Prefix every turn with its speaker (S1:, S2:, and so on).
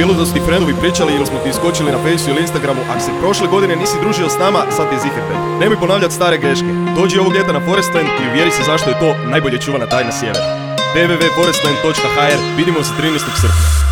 S1: bilo da su ti friendovi pričali ili smo ti iskočili na faceu ili Instagramu, ako se prošle godine nisi družio s nama, sad ti je zihepet. Nemoj ponavljati stare greške. Dođi ovog ljeta na Forestland i uvjeri se zašto je to najbolje čuvana tajna sjevera. www.forestland.hr Vidimo se 13. srpnja.